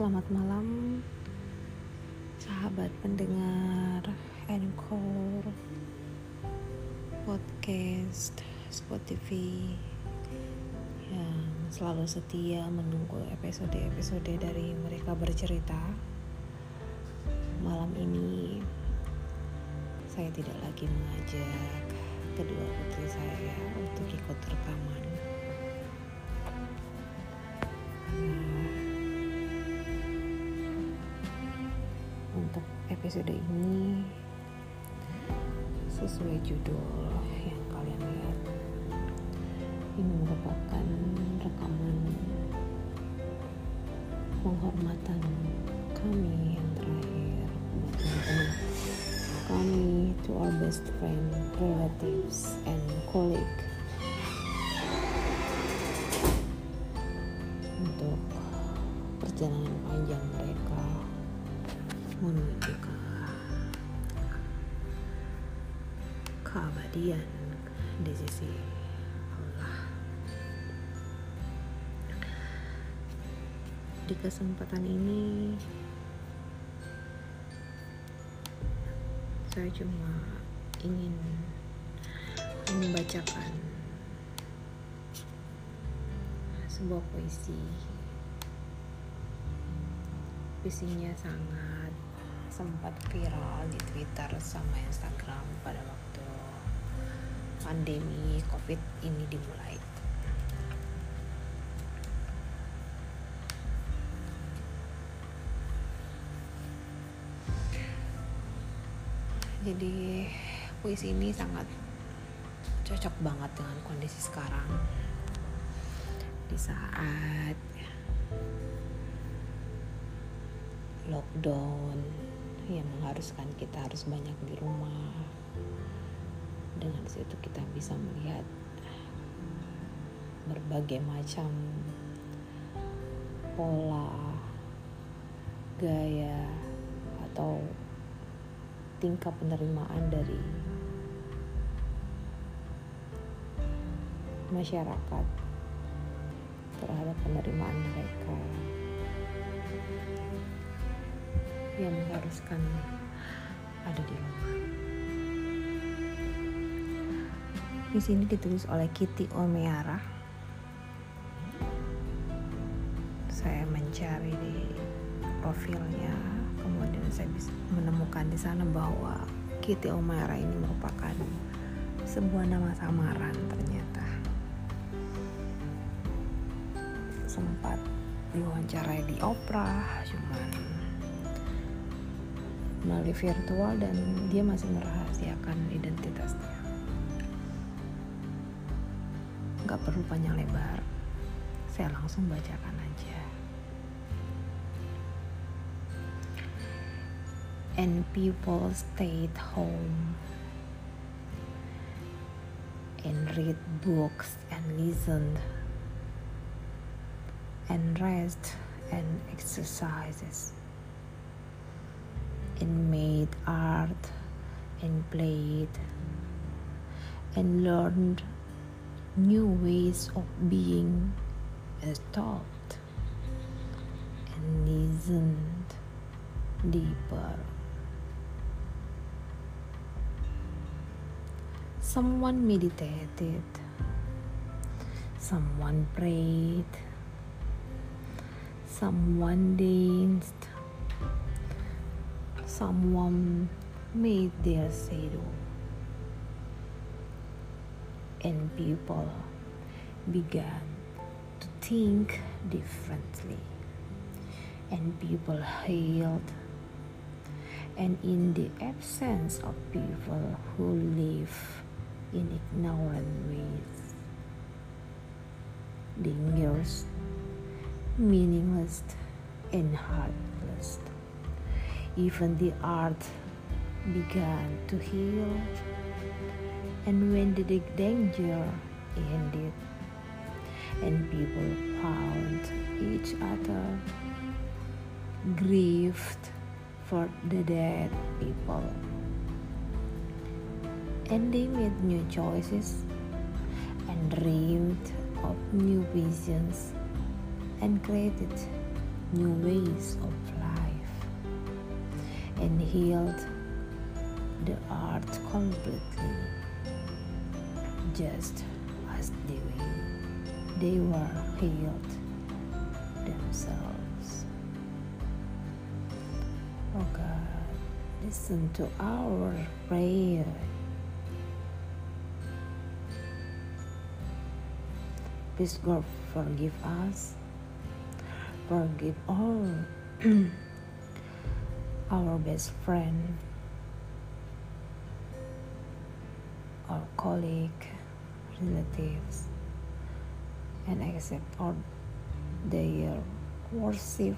selamat malam sahabat pendengar Encore podcast Spot TV yang selalu setia menunggu episode-episode dari mereka bercerita. Malam ini saya tidak lagi mengajak kedua putri saya untuk ikut rekaman. untuk episode ini. Sesuai judul yang kalian lihat ini merupakan rekaman penghormatan kami yang terakhir buat kami to our best friend, relatives, and colleague. Untuk perjalanan panjang mereka menuju ke keabadian di sisi Allah. Di kesempatan ini saya cuma ingin membacakan sebuah puisi puisinya sangat sempat viral di Twitter sama Instagram pada waktu pandemi COVID ini dimulai. Jadi puisi ini sangat cocok banget dengan kondisi sekarang. Di saat lockdown yang mengharuskan kita harus banyak di rumah. Dengan situ kita bisa melihat berbagai macam pola gaya atau tingkah penerimaan dari masyarakat terhadap penerimaan mereka yang mengharuskan ada di rumah. Di sini ditulis oleh Kitty Omeara. Saya mencari di profilnya, kemudian saya bisa menemukan di sana bahwa Kitty Omeara ini merupakan sebuah nama samaran ternyata. Sempat diwawancarai di Oprah, cuman melalui virtual dan dia masih merahasiakan identitasnya. Gak perlu panjang lebar, saya langsung bacakan aja. And people stayed home and read books and listened and rest and exercises and made art and played and learned new ways of being as taught and listened deeper. Someone meditated, someone prayed, someone danced, someone made their shadow and people began to think differently. And people healed and in the absence of people who live in ignorant ways lingers meaningless and heartless even the earth began to heal. And when the danger ended? And people found each other grieved for the dead people. And they made new choices and dreamed of new visions and created new ways of life and healed the art completely just as the way they were healed themselves. Oh God, listen to our prayer. Please God forgive us, forgive all our best friend, our colleague, relatives, and accept all their worship.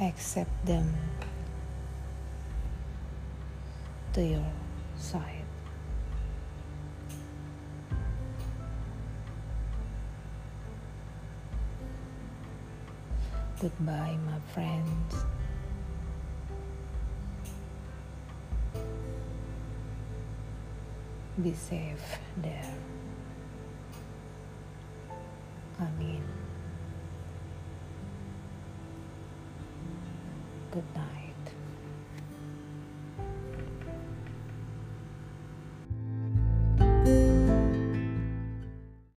Accept them to your side. Goodbye, my friends. Be safe there. Amin.